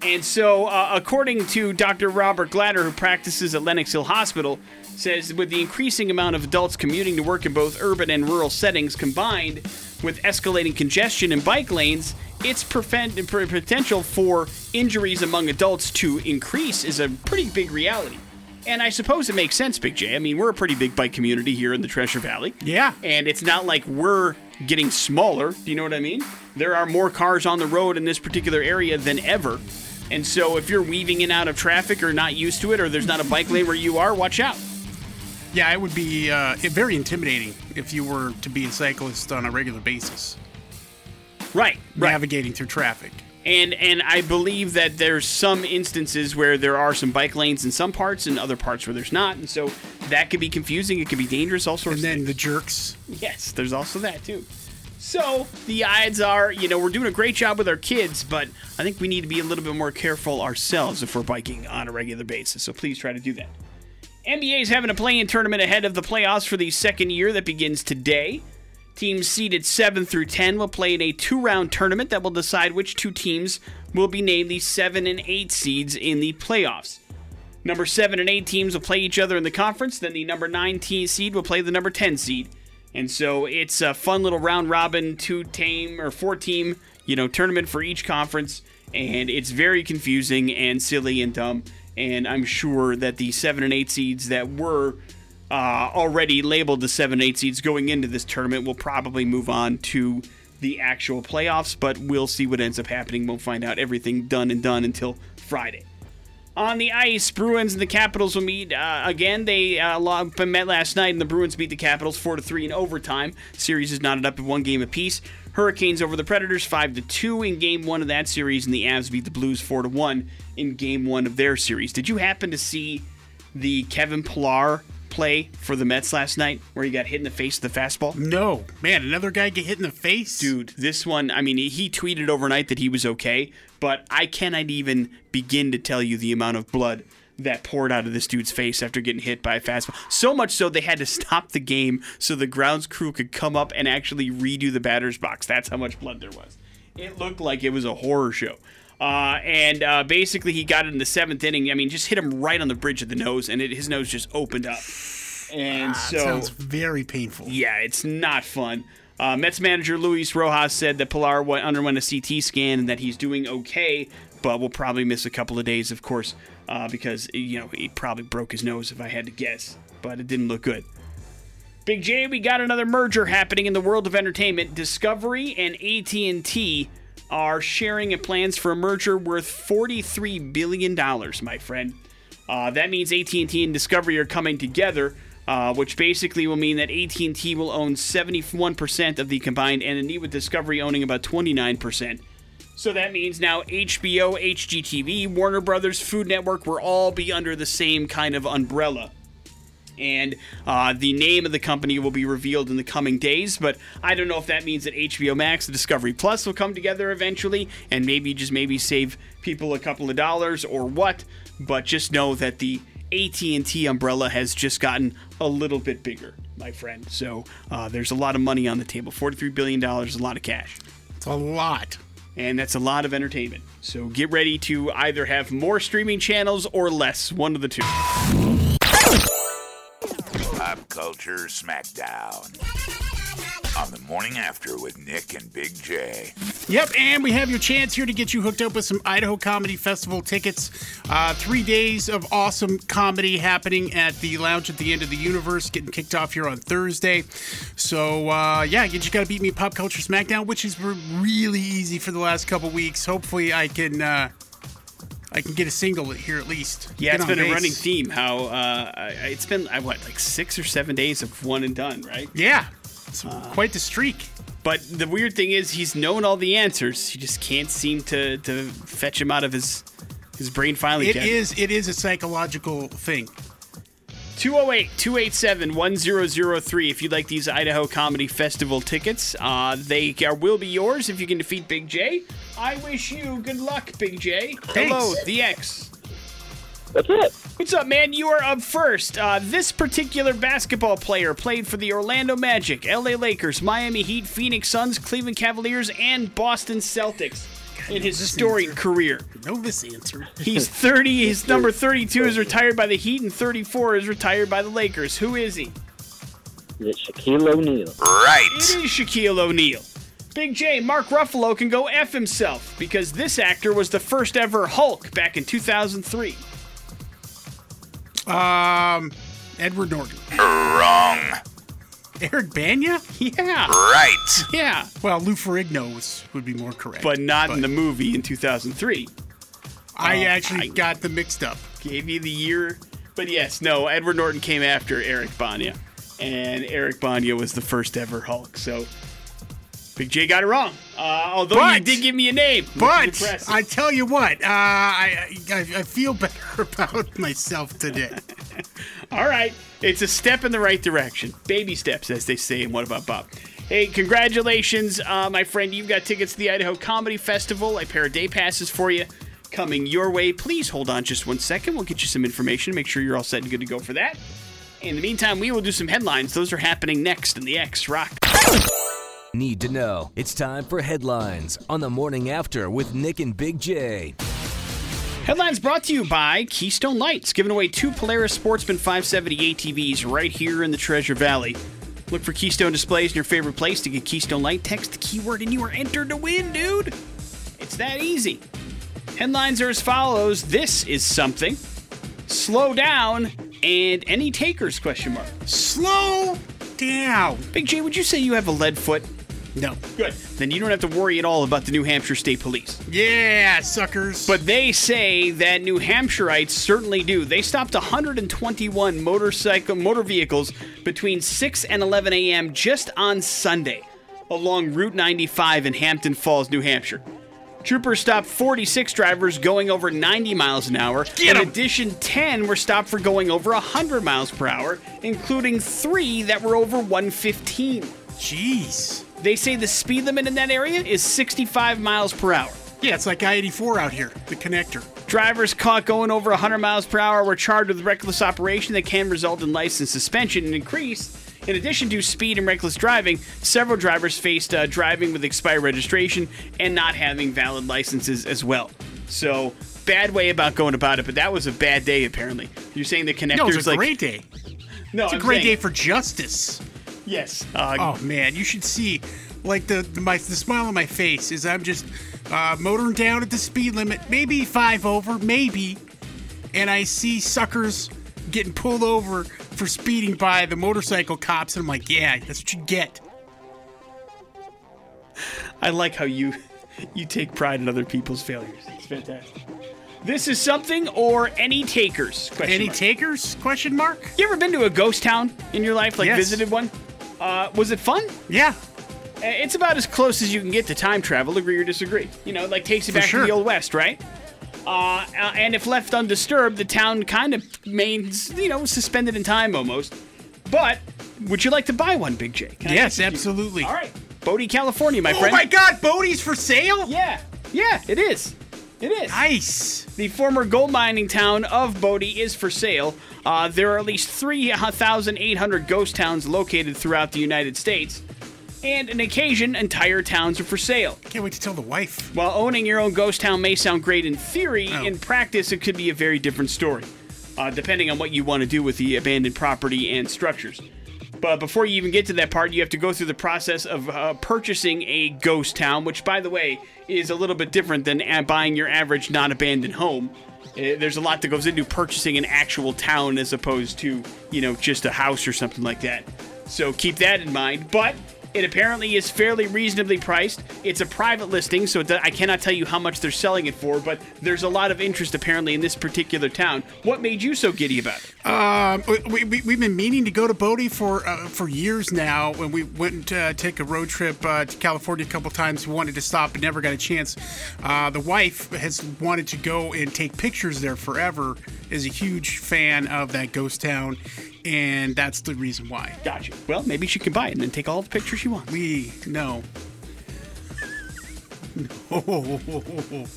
And so, uh, according to Dr. Robert Glatter, who practices at Lenox Hill Hospital, says with the increasing amount of adults commuting to work in both urban and rural settings combined with escalating congestion in bike lanes, its prevent, potential for injuries among adults to increase is a pretty big reality. And I suppose it makes sense, Big J. I mean, we're a pretty big bike community here in the Treasure Valley. Yeah. And it's not like we're getting smaller. Do you know what I mean? There are more cars on the road in this particular area than ever. And so if you're weaving in and out of traffic or not used to it or there's not a bike lane where you are, watch out. Yeah, it would be uh, very intimidating if you were to be a cyclist on a regular basis, Right, right. navigating through traffic. And and I believe that there's some instances where there are some bike lanes in some parts and other parts where there's not, and so that could be confusing. It could be dangerous. All sorts. And then the jerks. yes, there's also that too. So the odds are, you know, we're doing a great job with our kids, but I think we need to be a little bit more careful ourselves if we're biking on a regular basis. So please try to do that. NBA is having a play-in tournament ahead of the playoffs for the second year that begins today. Teams seeded 7 through 10 will play in a two round tournament that will decide which two teams will be named the 7 and 8 seeds in the playoffs. Number 7 and 8 teams will play each other in the conference, then the number 9 team seed will play the number 10 seed. And so it's a fun little round robin two team or four team, you know, tournament for each conference and it's very confusing and silly and dumb and I'm sure that the 7 and 8 seeds that were uh, already labeled the 7 8 seeds going into this tournament will probably move on to the actual playoffs, but we'll see what ends up happening. We'll find out everything done and done until Friday. On the ice, Bruins and the Capitals will meet uh, again. They uh, met last night, and the Bruins beat the Capitals four to three in overtime. Series is knotted up at one game apiece. Hurricanes over the Predators five to two in Game One of that series, and the Avs beat the Blues four to one in Game One of their series. Did you happen to see the Kevin Pillar play for the Mets last night, where he got hit in the face with the fastball? No, man, another guy get hit in the face, Dude, this one, I mean, he tweeted overnight that he was okay, but I cannot even begin to tell you the amount of blood that poured out of this dude's face after getting hit by a fastball. So much so they had to stop the game so the grounds crew could come up and actually redo the batter's box. That's how much blood there was. It looked like it was a horror show. Uh, and uh, basically, he got it in the seventh inning. I mean, just hit him right on the bridge of the nose, and it, his nose just opened up. And That so sounds very painful. yeah, it's not fun. Uh, Mets manager Luis Rojas said that Pillar went, underwent a CT scan and that he's doing okay, but will probably miss a couple of days, of course, uh, because you know he probably broke his nose if I had to guess, but it didn't look good. Big J, we got another merger happening in the world of entertainment. Discovery and AT&T are sharing plans for a merger worth 43 billion dollars, my friend. Uh, that means AT&T and Discovery are coming together, uh, which basically will mean that AT&T will own 71% of the combined entity, with Discovery owning about 29%. So that means now HBO, HGTV, Warner Brothers, Food Network will all be under the same kind of umbrella and uh, the name of the company will be revealed in the coming days. But I don't know if that means that HBO Max and Discovery Plus will come together eventually, and maybe just maybe save people a couple of dollars or what. But just know that the AT&T umbrella has just gotten a little bit bigger, my friend. So uh, there's a lot of money on the table. Forty-three billion dollars, a lot of cash It's a lot. and that's a lot of entertainment. So get ready to either have more streaming channels or less, one of the two. Culture Smackdown. On the morning after with Nick and Big J. Yep, and we have your chance here to get you hooked up with some Idaho Comedy Festival tickets. Uh, three days of awesome comedy happening at the Lounge at the End of the Universe, getting kicked off here on Thursday. So, uh, yeah, you just got to beat me Pop Culture Smackdown, which is re- really easy for the last couple weeks. Hopefully, I can. Uh, I can get a single here at least. Yeah, Get it's been a running theme. How uh, I- it's been, I what, like six or seven days of one and done, right? Yeah, it's quite the streak. But the weird thing is, he's known all the answers. He just can't seem to to fetch him out of his his brain finally. It is. It is a psychological thing. 208 287 1003 if you'd like these Idaho Comedy Festival tickets. Uh, they are, will be yours if you can defeat Big J. I wish you good luck, Big J. Hello, the X. What's up? What's up, man? You are up first. Uh, this particular basketball player played for the Orlando Magic, LA Lakers, Miami Heat, Phoenix Suns, Cleveland Cavaliers, and Boston Celtics in his storied career. Know this answer. He's 30. His number 32 is retired by the Heat, and 34 is retired by the Lakers. Who is he? Is it Shaquille O'Neal? Right. It is Shaquille O'Neal. Big J, Mark Ruffalo can go F himself because this actor was the first ever Hulk back in 2003. Um, Edward Norton. Wrong. Eric Bana? Yeah. Right. Yeah. Well, Lou Ferrigno was, would be more correct. But not in the movie in 2003. I Oh, actually I- got the mixed up. Gave you the year. But yes, no, Edward Norton came after Eric Bana. And Eric Bana was the first ever Hulk. So Big J got it wrong. Uh, although you did give me a name. But. I tell you what, uh, I, I I feel better about myself today. All right. It's a step in the right direction. Baby steps, as they say in What About Bob. Hey, congratulations, uh, my friend. You've got tickets to the Idaho Comedy Festival, a pair of day passes for you coming your way. Please hold on just one second. We'll get you some information. Make sure you're all set and good to go for that. In the meantime, we will do some headlines. Those are happening next in the X Rock. Need to know. It's time for headlines on the morning after with Nick and Big J. Headlines brought to you by Keystone Lights, giving away two Polaris Sportsman 570 ATVs right here in the Treasure Valley. Look for Keystone displays in your favorite place to get Keystone Light. Text the keyword and you are entered to win, dude. It's that easy. Headlines are as follows: This is something. Slow down and any takers? Question mark. Slow down. Big J, would you say you have a lead foot? No. Good. Then you don't have to worry at all about the New Hampshire State Police. Yeah, suckers. But they say that New Hampshireites certainly do. They stopped 121 motorcycle motor vehicles between 6 and 11 a.m. just on Sunday along Route 95 in Hampton Falls, New Hampshire. Troopers stopped 46 drivers going over 90 miles an hour. Get in 'em. addition, 10 were stopped for going over 100 miles per hour, including 3 that were over 115. Jeez. They say the speed limit in that area is 65 miles per hour. Yeah, it's like I-84 out here, the connector. Drivers caught going over 100 miles per hour were charged with reckless operation that can result in license suspension and increase. In addition to speed and reckless driving, several drivers faced uh, driving with expired registration and not having valid licenses as well. So, bad way about going about it, but that was a bad day apparently. You're saying the connector's No, it's a like great day. no, It's a I'm great day for justice. Yes. Uh, Oh man, you should see, like the the, my, the smile on my face is I'm just uh, motoring down at the speed limit, maybe five over, maybe, and I see suckers getting pulled over for speeding by the motorcycle cops, and I'm like, yeah, that's what you get. I like how you you take pride in other people's failures. It's fantastic. This is something or any takers? Question Any mark. takers? Question mark. You ever been to a ghost town in your life? Like Yes. visited one? Uh, was it fun? Yeah, Uh, It's about as close as you can get to time travel. Agree or disagree? You know, like takes you For back sure. to the old west, right? Uh, uh, and if left undisturbed, the town kind of remains, you know, suspended in time almost. But would you like to buy one, Big J? Can I yes, ask you? absolutely. All right, Bodie, California, my Oh friend. Oh my God, Bodie's for sale. Yeah, yeah, it is. It is. Nice. The former gold mining town of Bodie is for sale. Uh, there are at least 3,800 ghost towns located throughout the United States. And on occasion, entire towns are for sale. Can't wait to tell the wife. While owning your own ghost town may sound great in theory, Oh. in practice, it could be a very different story, uh, depending on what you want to do with the abandoned property and structures. But before you even get to that part, you have to go through the process of uh, purchasing a ghost town, which, by the way, is a little bit different than uh, buying your average non abandoned home. Uh, there's a lot that goes into purchasing an actual town as opposed to, you know, just a house or something like that. So keep that in mind. But it apparently is fairly reasonably priced. It's a private listing, so I cannot tell you how much they're selling it for, but there's a lot of interest apparently in this particular town. What made you so giddy about it? Um, we, we, we've been meaning to go to Bodie for uh, for years now. When we went to uh, take a road trip uh, to California a couple times, we wanted to stop but never got a chance. Uh, the wife has wanted to go and take pictures there forever. Is a huge fan of that ghost town, and that's the reason why. Gotcha. Well, maybe she can buy it and then take all the pictures she wants. We no. No.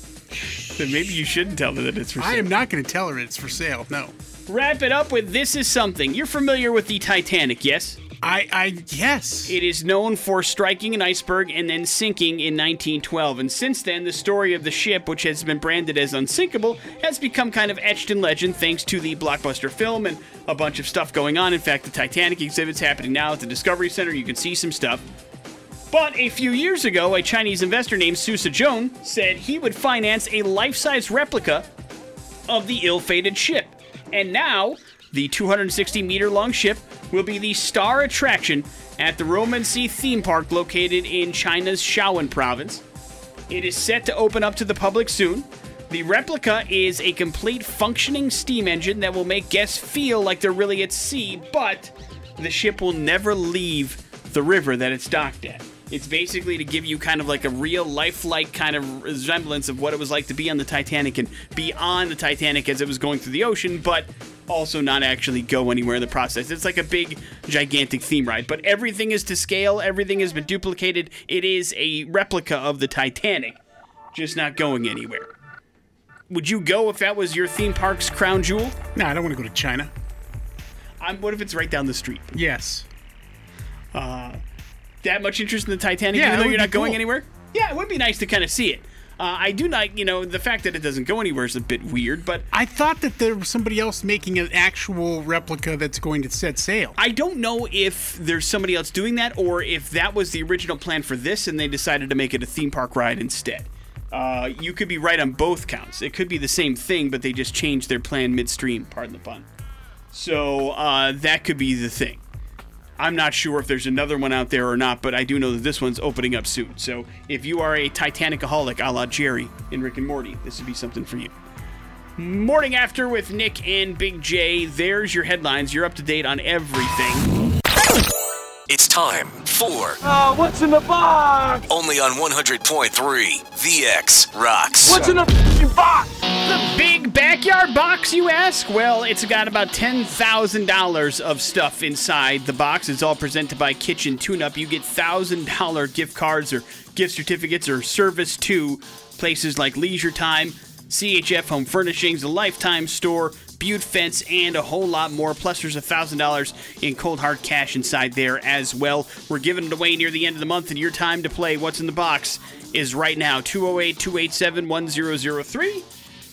Then maybe you shouldn't tell her that it's for sale. I am not going to tell her it's for sale. No. Wrap it up with this is something. You're familiar with the Titanic, yes? I I. It is known for striking an iceberg and then sinking in 1912. And since then, the story of the ship, which has been branded as unsinkable, has become kind of etched in legend thanks to the blockbuster film and a bunch of stuff going on. In fact, the Titanic exhibit's happening now at the Discovery Center. You can see some stuff. But a few years ago, a Chinese investor named Su Shaojun said he would finance a life size replica of the ill fated ship. And now, the 260 meter long ship will be the star attraction at the Roman Sea theme park located in China's Sichuan province. It is set to open up to the public soon. The replica is a complete functioning steam engine that will make guests feel like they're really at sea, but the ship will never leave the river that it's docked at. It's basically to give you kind of like a real lifelike kind of resemblance of what it was like to be on the Titanic and be on the Titanic as it was going through the ocean, but also not actually go anywhere in the process. It's like a big, gigantic theme ride, but everything is to scale, everything has been duplicated. It is a replica of the Titanic, just not going anywhere. Would you go if that was your theme park's crown jewel? No, I don't want to go to China. I'm, what if it's right down the street? Yes. Uh, that much interest in the Titanic, Yeah, even though you're not going anywhere? Yeah, it would be nice to kind of see it. Uh, I do not, you know, the fact that it doesn't go anywhere is a bit weird, but I thought that there was somebody else making an actual replica that's going to set sail. I don't know if there's somebody else doing that or if that was the original plan for this and they decided to make it a theme park ride instead. Uh, you could be right on both counts. It could be the same thing, but they just changed their plan midstream, pardon the pun. So uh, that could be the thing. I'm not sure if there's another one out there or not, but I do know that this one's opening up soon. So if you are a Titanicaholic a la Jerry in Rick and Morty, this would be something for you. Morning After with Nick and Big J. There's your headlines. You're up to date on everything. It's time for Oh, what's in the box? only on 100.3 VX Rocks. What's in the f***ing box? The big backyard box, you ask? Well, it's got about $10,000 of stuff inside the box. It's all presented by Kitchen Tune Up. You get $1,000 gift cards or gift certificates or service to places like Leisure Time, CHF Home Furnishings, the Lifetime Store, Butte Fence, and a whole lot more. Plus, there's a $1,000 in cold hard cash inside there as well. We're giving it away near the end of the month, and your time to play What's in the Box is right now 208 287 1003.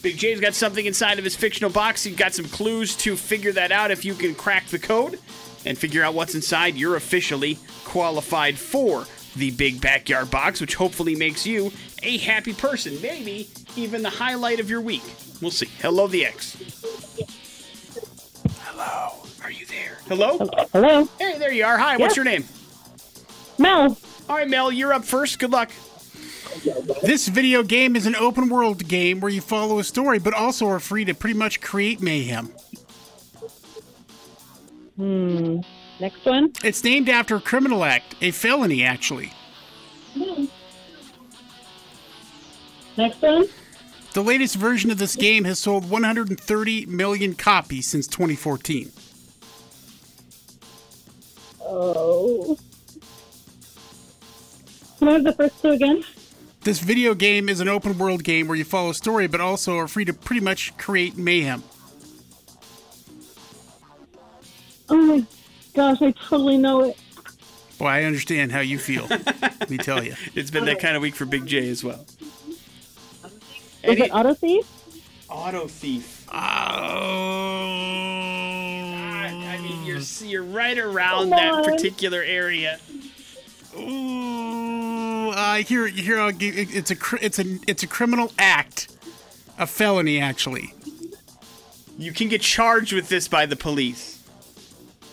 Big J's got something inside of his fictional box. He's got some clues to figure that out. If you can crack the code and figure out what's inside, you're officially qualified for the big backyard box, which hopefully makes you a happy person. Maybe even the highlight of your week. We'll see. Hello, the X. Hello? Hello, Hey, there you are. Hi, what's your name? Mel. All right, Mel, you're up first. Good luck. This video game is an open world game where you follow a story, but also are free to pretty much create mayhem. Hmm. Next one. It's named after a criminal act, a felony, actually. Next one. The latest version of this game has sold 130 million copies since 2014. Oh. Can I have the first two again? This video game is an open world game where you follow a story, but also are free to pretty much create mayhem. Oh my gosh, I totally know it. Boy, I understand how you feel. let me tell you. It's been that kind of week for Big J as well. Is it Auto Thief? Auto Thief. Oh. I mean, you're you're right around Come that on. particular area. Ooh, uh, here, here, I'll give, it- it's a, it's a, it's a criminal act, a felony, actually. You can get charged with this by the police.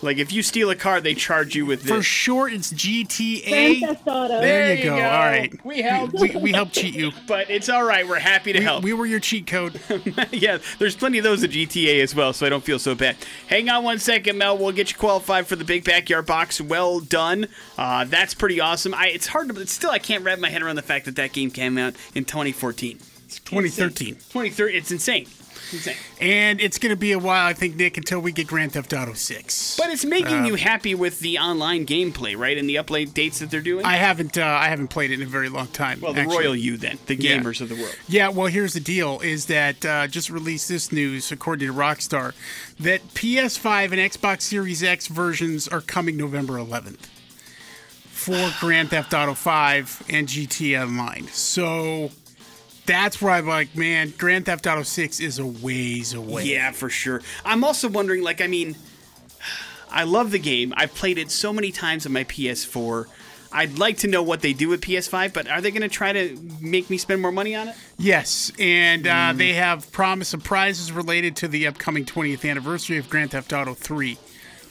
Like if you steal a car, they charge you with this. For this. short, it's Grand GTA. Theft Auto. There, you go. All right, We helped, we, we helped cheat you. but it's all right. We're happy to We, help. we were your cheat code. yeah, there's plenty of those at GTA as well, so I don't feel so bad. Hang on one second, Mel. We'll get you qualified for the big backyard box. Well done. Uh, that's pretty awesome. I, it's hard to, but still, I can't wrap my head around the fact that that game came out in 2014. It's 2013. 2013. It's insane. Insane. And it's going to be a while, I think, Nick, until we get Grand Theft Auto 6. But it's making Uh, you happy with the online gameplay, right? And the update dates that they're doing. I haven't, uh, I haven't played it in a very long time. well, the actually. royal you then, the Yeah. gamers of the world. Yeah, well, here's the deal: is that uh, just released this news, according to Rockstar, that PS5 and Xbox Series X versions are coming November 11th for Grand Theft Auto 5 and GTA Online. So that's where I'm like, man, Grand Theft Auto 6 is a ways away. Yeah, for sure. I'm also wondering, like, I mean, I love the game. I've played it so many times on my PS4. I'd like to know what they do with PS5, but are they going to try to make me spend more money on it? Yes, and uh, Mm. they have promised of prizes related to the upcoming 20th anniversary of Grand Theft Auto 3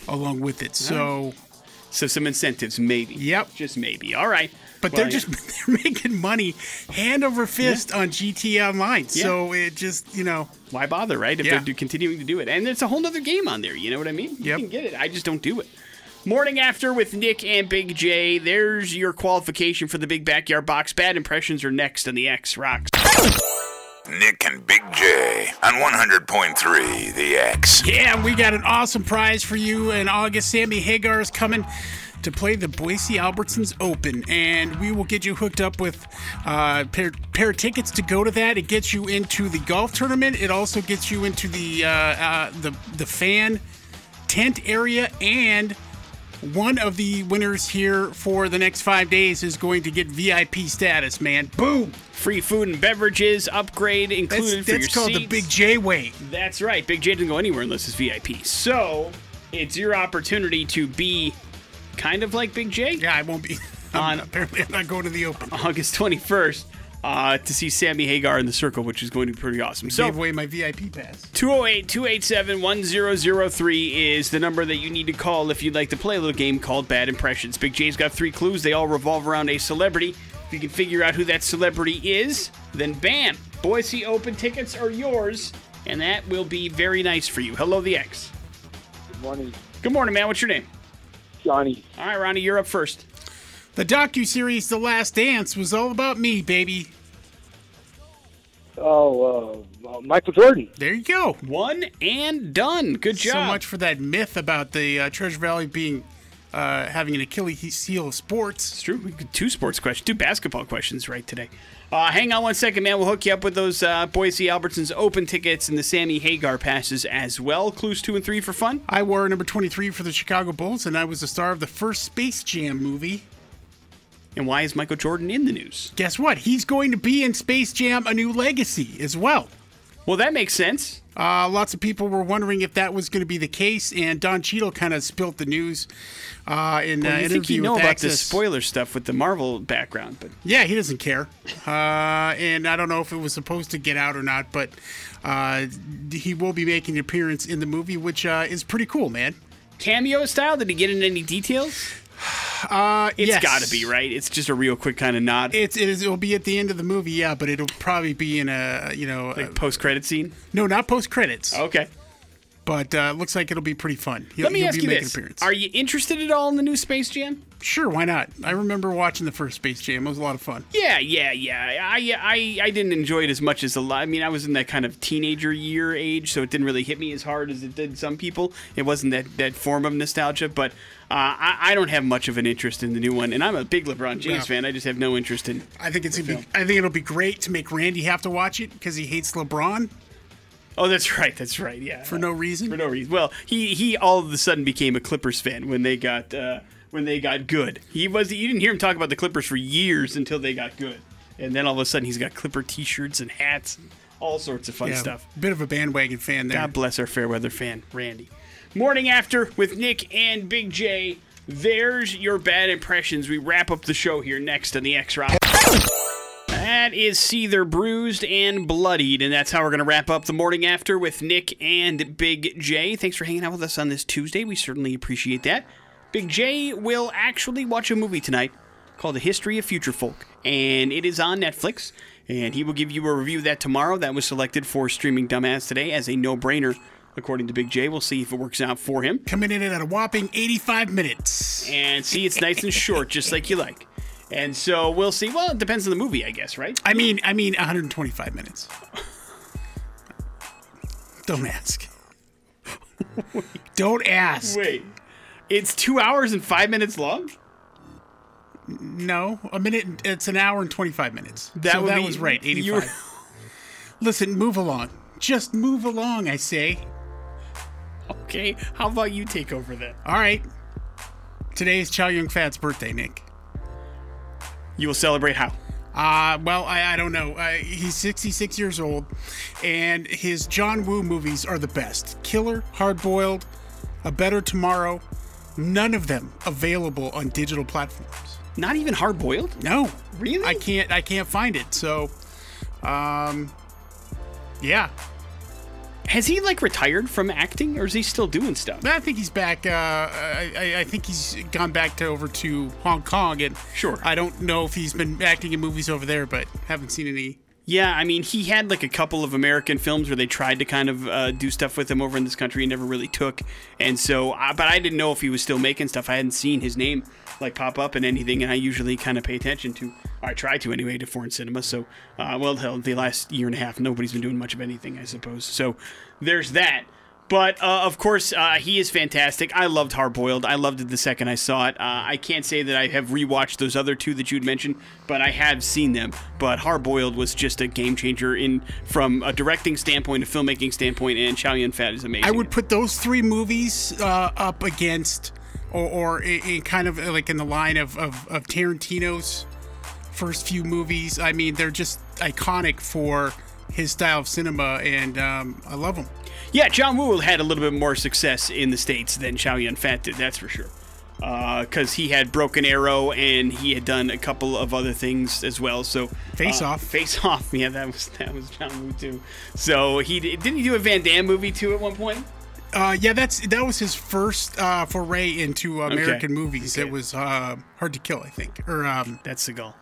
along with it. So, So some incentives, maybe. Yep. Just maybe. All right. But they're just they're making money hand over fist on GTA Online. So it just, you know, why bother, right? If Yeah. they're do, continuing to do it, and it's a whole other game on there. You know what I mean? You Yep. can get it. I just don't do it. Morning after with Nick and Big J. There's your qualification for the Big Backyard Box. Bad impressions are next on the X Rocks. Nick and Big J on 100.3 The X. Yeah, we got an awesome prize for you in August. Sammy Hagar is coming to play the Boise Albertsons Open, and we will get you hooked up with uh, pair, pair of tickets to go to that. It gets you into the golf tournament. It also gets you into the uh, uh, the the fan tent area, and one of the winners here for the next five days is going to get VIP status. Man, boom! Free food and beverages, upgrade That's, included for that's your called seats. the Big J way. That's right. Big J doesn't go anywhere unless it's VIP. So it's your opportunity to be kind of like Big J. Yeah, I won't be. On- apparently, I'm not going to the Open. August 21st uh, to see Sammy Hagar in the circle, which is going to be pretty awesome. So Gave away my VIP pass. 208 287 1003 is the number that you need to call if you'd like to play a little game called Bad Impressions. Big J's got three clues. They all revolve around a celebrity. If you can figure out who that celebrity is, then bam, Boise Open tickets are yours, and that will be very nice for you. Hello, the X. Good morning, Good morning, man. What's your name? Johnny. All right, Ronnie, you're up first. The docu-series The Last Dance was all about me, baby. Oh, uh, uh, Michael Jordan. There you go. One and done. Good job. So much for that myth about the uh, Treasure Valley being uh, having an Achilles heel of sports. It's true. We could two sports questions, two basketball questions right today. Uh, hang on one second, man. We'll hook you up with those uh, Boise Albertsons Open tickets and the Sammy Hagar passes as well. Clues two and three for fun. I wore number 23 for the Chicago Bulls, and I was the star of the first Space Jam movie. And why is Michael Jordan in the news? Guess what? He's going to be in Space Jam: A New Legacy as well. Well, that makes sense. Uh, lots of people were wondering if that was going to be the case, and Don Cheadle kind of spilt the news uh, in Well, uh, you interview think you know about the spoiler stuff with the Marvel background, but Yeah, he doesn't care. Uh, and I don't know if it was supposed to get out or not, but uh, he will be making an appearance in the movie, which uh, is pretty cool, man. cameo style. Did he get into any details? Uh, It's yes. got to be right. It's just a real quick kind of nod, It's it is. It'll be at the end of the movie, yeah, but it'll probably be in a you know like post credit scene. no, not post credits, Okay. But uh, looks like it'll be pretty fun. He'll, Let me ask you this. Are you interested at all in the new Space Jam? sure, why not? I remember watching the first Space Jam; it was a lot of fun. Yeah, yeah, yeah. I, I, I didn't enjoy it as much as a lot. I mean, I was in that kind of teenager year age, so it didn't really hit me as hard as it did some people. It wasn't that, that form of nostalgia, but uh, I, I don't have much of an interest in the new one. And I'm a big LeBron James Yeah. fan. I just have no interest in. I think it's gonna be. I think it'll be great to make Randy have to watch it because he hates LeBron Oh, that's right. That's right. Yeah. for no reason. For no reason. Well, he he all of a sudden became a Clippers fan when they got uh, when they got good. He was you didn't hear him talk about the Clippers for years until they got good, and then all of a sudden he's got Clipper T-shirts and hats, and all sorts of fun yeah, stuff. Bit of a bandwagon fan there. God bless our Fairweather fan, Randy. Morning after with Nick and Big J. There's your bad impressions. We wrap up the show here next on the X Rock. That is Seether Bruised and Bloodied, and that's how we're going to wrap up the morning after with Nick and Big J. Thanks for hanging out with us on this Tuesday. We certainly appreciate that. Big J will actually watch a movie tonight called The History of Future Folk, and it is on Netflix. And he will give you a review of that tomorrow. That was selected for Streaming Dumbass today as a no brainer, according to Big J. We'll see if it works out for him. Coming in at a whopping 85 minutes. And see, it's nice and short, just like you like. And so we'll see. Well, it depends on the movie, I guess, right? I mean, I mean, 125 minutes. Don't ask. Don't ask. Wait. It's two hours and five minutes long? No, a minute. It's an hour and 25 minutes. That so that be- was right. 85. were- Listen, move along. Just move along, I say. Okay, how about you take over then? All right. Today is Chow Yun Fat's birthday, Nick. You will celebrate how? Uh, well, I, I don't know. Uh, he's 66 years old, and his John Woo movies are the best Killer, Hard Boiled, A Better Tomorrow, None of them available on digital platforms. Not even hard boiled? No, Really? I can't. I can't find it. So, um, yeah, Has he like retired from acting or is he still doing stuff? I think he's back. Uh, I, I- I think he's gone back to over to Hong Kong, and Sure. I don't know if he's been acting in movies over there, but haven't seen any. Yeah, I mean, he had like a couple of American films where they tried to kind of uh, do stuff with him over in this country and never really took. And so, uh, but I didn't know if he was still making stuff. I hadn't seen his name like pop up in anything, and I usually kind of pay attention to, or I try to anyway, to foreign cinema. So, uh, well, hell, the last year and a half, nobody's been doing much of anything, I suppose. So, there's that. But uh, of course, uh, he is fantastic. I loved Hard Boiled. I loved it the second I saw it. Uh, I can't say that I have rewatched those other two that you'd mentioned, but I have seen them. But Hard Boiled was just a game changer in from a directing standpoint, a filmmaking standpoint, and Chow Yun Fat is amazing. I would put those three movies uh, up against, or, or in, in kind of like in the line of, of, of Tarantino's first few movies. I mean, they're just iconic for his style of cinema, and um, I love them. Yeah, John Woo had a little bit more success in the states than Chow Yun Fat did. That's for sure. Because he had Broken Arrow and he had done a couple of other things as well. So Face uh, Off. Face Off. Yeah, that was that was John Woo too. So he didn't he do a Van Damme movie too at one point. Uh, yeah, that's that was his first uh, foray into American movies. Okay. It was uh, Hard to Kill, I think, or um, That's Seagal.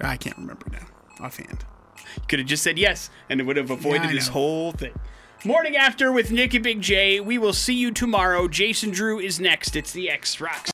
I can't remember now offhand. You could have just said yes, and it would have avoided I this whole thing. Morning after with Nick and Big J. We will see you tomorrow. Jason Drew is next. It's the X Rocks.